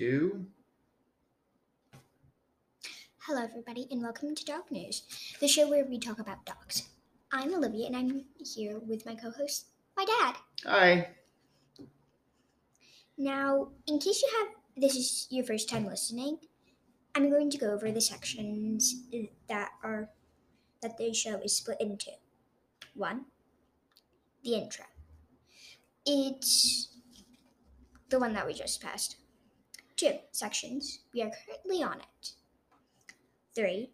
two. Hello, everybody, and welcome to Dog News, the show where we talk about dogs. I'm Olivia, and I'm here with my co host, my dad. Hi. Now, in case you have this is your first time listening, I'm going to go over the sections that are that the show is split into. One, the intro. It's the one that we just passed. Two sections. We are currently on it. Three,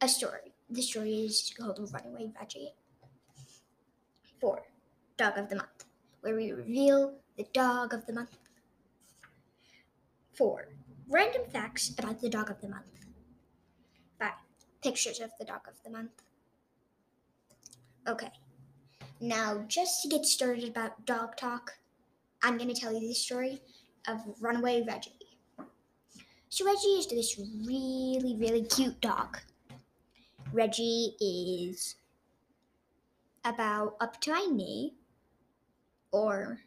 a story. The story is called Runaway Veggie. Four, Dog of the Month, where we reveal the Dog of the Month. Four, random facts about the Dog of the Month. Five, pictures of the Dog of the Month. Okay, now just to get started about dog talk, I'm going to tell you the story of Runaway Reggie. So Reggie is this really, really cute dog. Reggie is about up to my knee, or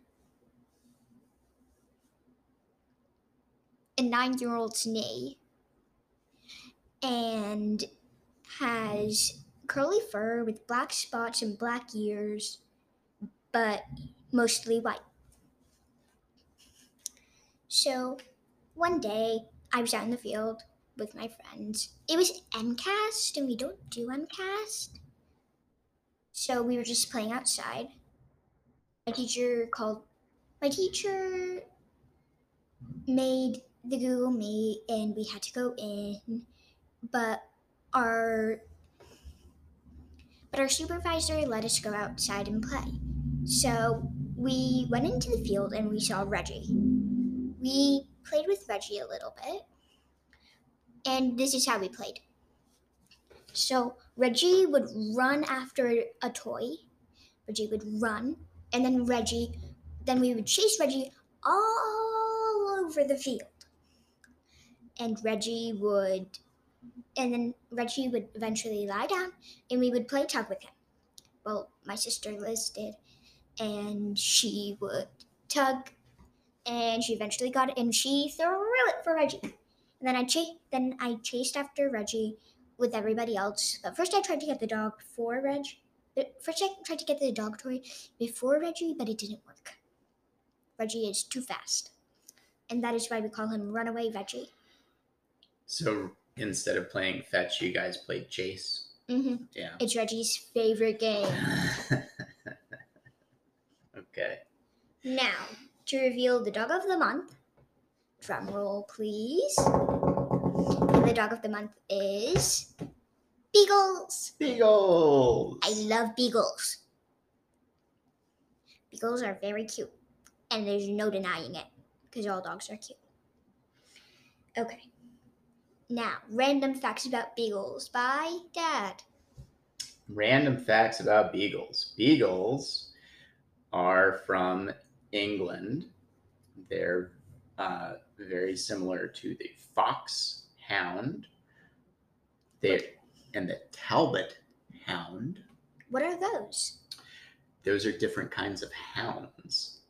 a nine year old's knee, and has curly fur with black spots and black ears, but mostly white. So one day I was out in the field with my friends. It was MCAS, and we don't do MCAS. So we were just playing outside. My teacher called, my teacher made the Google Meet, and we had to go in, but our but our supervisor let us go outside and play. So we went into the field and we saw Reggie. We played with Reggie a little bit, and this is how we played. So Reggie would run after a toy. Reggie would run, and then Reggie, then we would chase Reggie all over the field. And Reggie would, and then Reggie would eventually lie down, and we would play tug with him. Well, my sister Liz did, and she would tug, and she eventually got it, and she threw it for Reggie. And then I chased, then I chased after Reggie with everybody else. But first, I tried to get the dog before Reg. First, I tried to get the dog toy before Reggie, but it didn't work. Reggie is too fast, and that is why we call him Runaway Reggie. So instead of playing fetch, you guys played chase. Mm-hmm. Yeah. It's Reggie's favorite game. okay. Now, to reveal the dog of the month, drum roll please. And the dog of the month is Beagles. Beagles. I love beagles. Beagles are very cute, and there's no denying it because all dogs are cute. Okay. Now, random facts about beagles by Dad. Random facts about beagles. Beagles are from England. They're uh, very similar to the fox hound. They and the Talbot hound. What are those? Those are different kinds of hounds.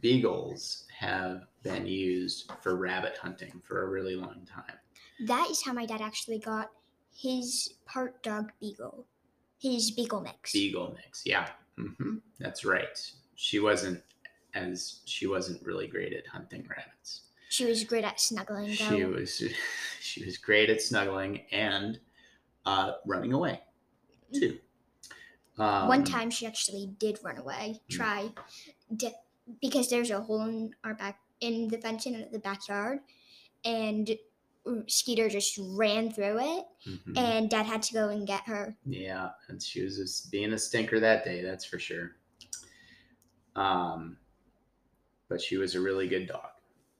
Beagles have been used for rabbit hunting for a really long time. That is how my dad actually got his part dog beagle, his beagle mix. Beagle mix, yeah, hmm that's right. She wasn't as she wasn't really great at hunting rabbits. She was great at snuggling. Though. She was she was great at snuggling and uh, running away too. Um, One time she actually did run away. Hmm. Try, di- because there's a hole in our back in the fence in the backyard, and Skeeter just ran through it, mhm. and Dad had to go and get her. Yeah, and she was just being a stinker that day, that's for sure. Um, but she was a really good dog.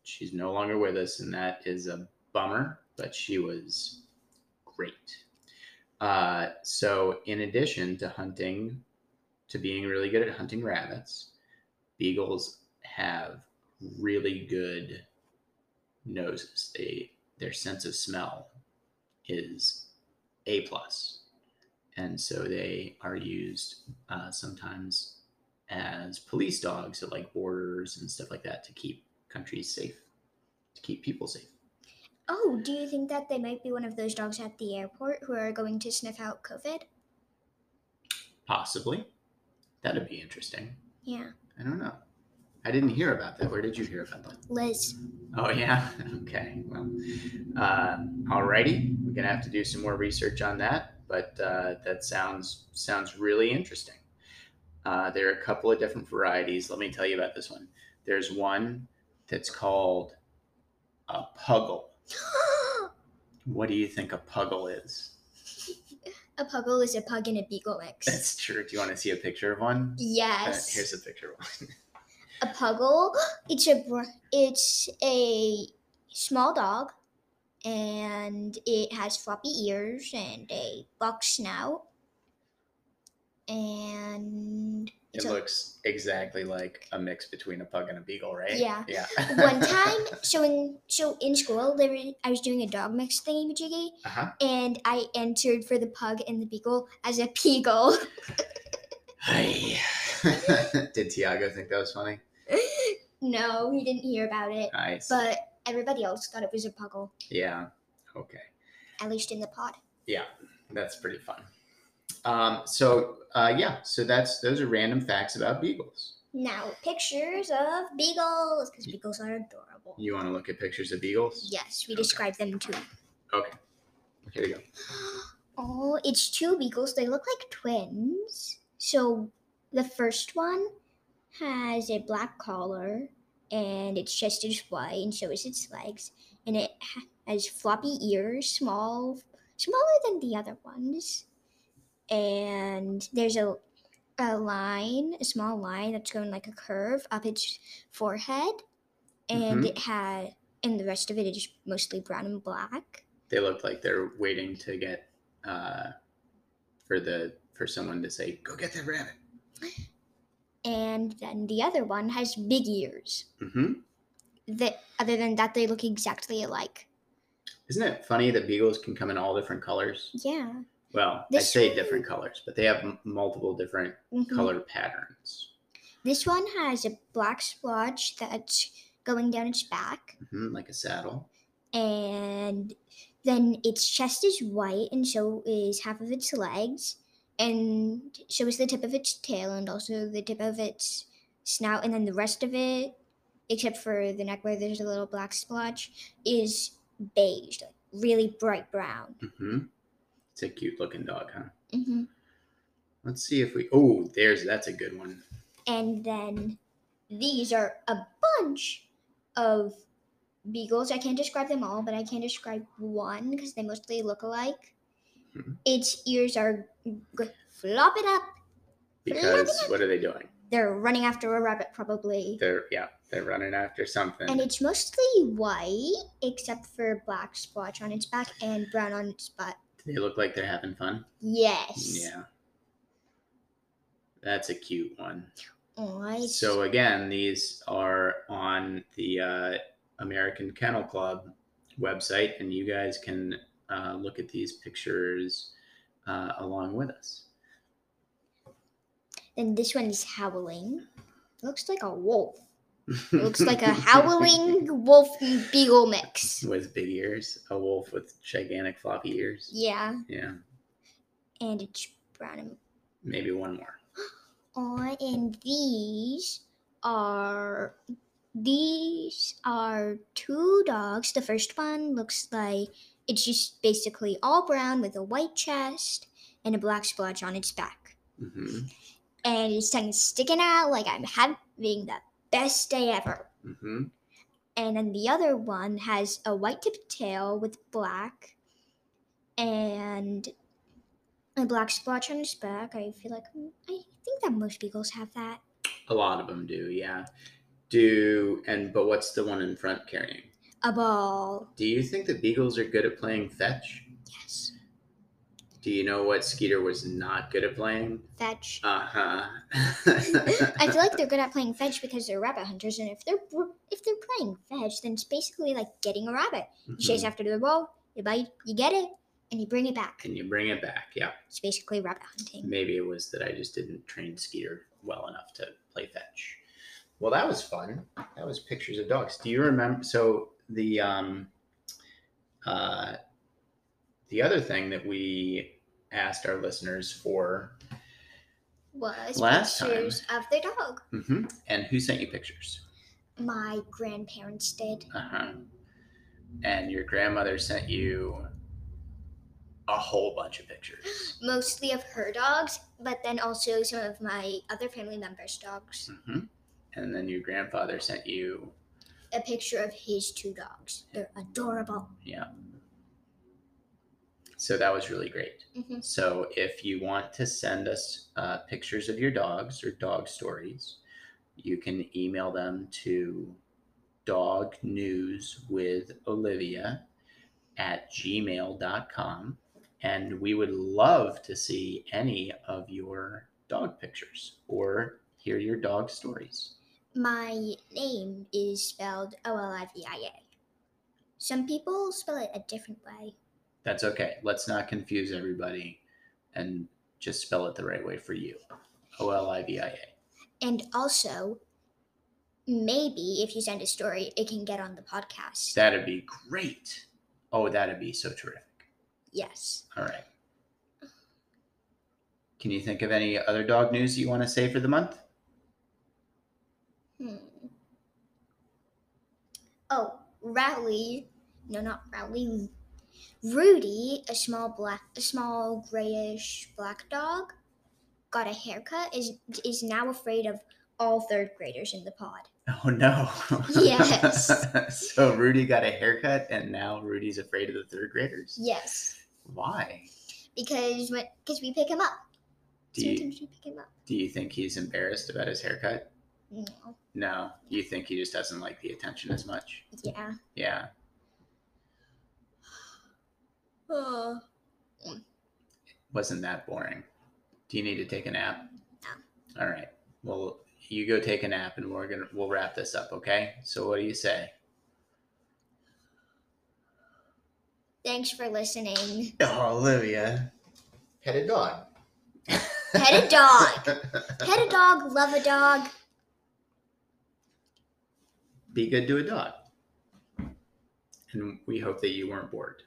She's no longer with us, and that is a bummer, but she was great. Uh, so, in addition to hunting, to being really good at hunting rabbits, beagles have really good noses. They their sense of smell is a plus, and so they are used uh, sometimes as police dogs at like borders and stuff like that to keep countries safe. to keep people safe. Oh, do you think that they might be one of those dogs at the airport who are going to sniff out COVID? Possibly. That'd be interesting. Yeah. I don't know. I didn't hear about that. Where did you hear about that? Liz. Oh yeah. Okay. Well, uh, alrighty. We're gonna have to do some more research on that, but uh, that sounds sounds really interesting. Uh, there are a couple of different varieties. Let me tell you about this one. There's one that's called a puggle. What do you think a puggle is? a puggle is a pug and a beagle mix. That's true. Do you want to see a picture of one? Uh, yes. here's a picture of one. a puggle. It's a it's a small dog, and it has floppy ears and a buck snout, and It a, looks exactly like a mix between a pug and a beagle, right? Yeah. Yeah. one time. So in so in school, there were, I was doing a dog mix thingy majiggy, Uh huh. and I entered for the pug and the beagle as a peagle. Did Tiago think that was funny? no, he didn't hear about it, Nice. but everybody else thought it was a puggle, yeah. Okay. at least in the pod. Yeah, that's pretty fun. Um, so uh, yeah, so that's those are random facts about beagles. Now, pictures of beagles, because beagles are adorable. You want to look at pictures of beagles? Yes, we Okay. describe them too. Okay. Here we go. Oh, it's two beagles. They look like twins. So the first one has a black collar, and its chest is white, and so is its legs, and it has floppy ears, small, smaller than the other ones. And there's a a line, a small line that's going like a curve up its forehead, and Mhm. it had, and the rest of it is mostly brown and black. They look like they're waiting to get uh, for the for someone to say, "Go get that rabbit." And then the other one has big ears. Mm-hmm. That other than that, they look exactly alike. Isn't it funny that beagles can come in all different colors? Yeah. Well, I This say one- different colors, but they have m- multiple different Mhm. color patterns. This one has a black splotch that's going down its back, hmm like a saddle. and then its chest is white, and so is half of its legs, and so is the tip of its tail, and also the tip of its snout, and then the rest of it, except for the neck where there's a little black splotch, is beige, like really bright brown. hmm It's a cute looking dog, huh? hmm Let's see if we. Oh, there's that's a good one. And then these are a bunch of beagles. I can't describe them all, but I can describe one because they mostly look alike. Mhm. Its ears are g- flop it up. Because what are they doing? They're running after a rabbit, probably. They're yeah, they're running after something. And it's mostly white, except for a black splotch on its back and brown on its butt. They look like they're having fun. Yes. Yeah. That's a cute one. Aw, So again, these are on the uh, American Kennel Club website, and you guys can uh, look at these pictures uh, along with us. And this one is howling. Looks like a wolf. It looks like a howling wolf and beagle mix. with big ears, a wolf with gigantic floppy ears. Yeah, Yeah, and it's brown and maybe one more. oh, and these are these are two dogs. The first one looks like it's just basically all brown with a white chest and a black splotch on its back. hmm And its tongue is sticking out like I'm having the best day ever. hmm and then the other one has a white tipped tail with black and a black splotch on his back. I feel like I think that most beagles have that. A lot of them do, yeah. Do and but what's the one in front carrying? A ball. Do you think that beagles are good at playing fetch? Do you know what Skeeter was not good at playing? Fetch. Uh huh. I feel like they're good at playing fetch because they're rabbit hunters, and if they're if they're playing fetch, then it's basically like getting a rabbit. You chase after the ball, you bite, you get it, and you bring it back. and you bring it back. Yeah, It's basically rabbit hunting. maybe it was that I just didn't train Skeeter well enough to play fetch. Well, that was fun. That was pictures of dogs. Do you remember? So the um, uh, the other thing that we asked our listeners for, Was Last time- pictures of their dog. hmm and who sent you pictures? My grandparents did. Uh-huh. And your grandmother sent you a whole bunch of pictures. Mostly of her dogs, but then also some of my other family members' dogs. hmm And then your grandfather sent you, A picture of his two dogs. They're adorable. yeah. So that was really great. Mhm. So if you want to send us uh, pictures of your dogs or dog stories, you can email them to dog news with Olivia at gmail.com. And we would love to see any of your dog pictures or hear your dog stories. My name is spelled O L I V I A. Some people spell it a different way. That's okay. Let's not confuse everybody and just spell it the right way for you. O L I V I A. And also, maybe if you send a story, it can get on the podcast. That'd be great. Oh, that'd be so terrific. yes. All right. Can you think of any other dog news you want to say for the month? Hmm. Oh, Rowley. No, not Rowley. Rudy, a small black, a small grayish black dog, got a haircut. is is now afraid of all third graders in the pod. Oh no. Yes. so Rudy got a haircut and now Rudy's afraid of the third graders. Yes, Why? because when because we pick him up. Do you Sometimes we pick him up. do you think he's embarrassed about his haircut? No. No. You think he just doesn't like the attention as much? Yeah. Yeah. Oh. Wasn't that boring? Do you need to take a nap? No. All right. Well, you go take a nap and we're gonna we'll wrap this up, okay? So what do you say? Thanks for listening. Oh, Olivia. Pet a dog. Pet a dog. Pet a dog. Love a dog. Be good to a dog. And we hope that you weren't bored.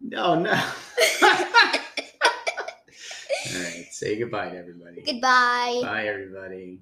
No, no. All right. Say goodbye to everybody. Goodbye. Bye, everybody.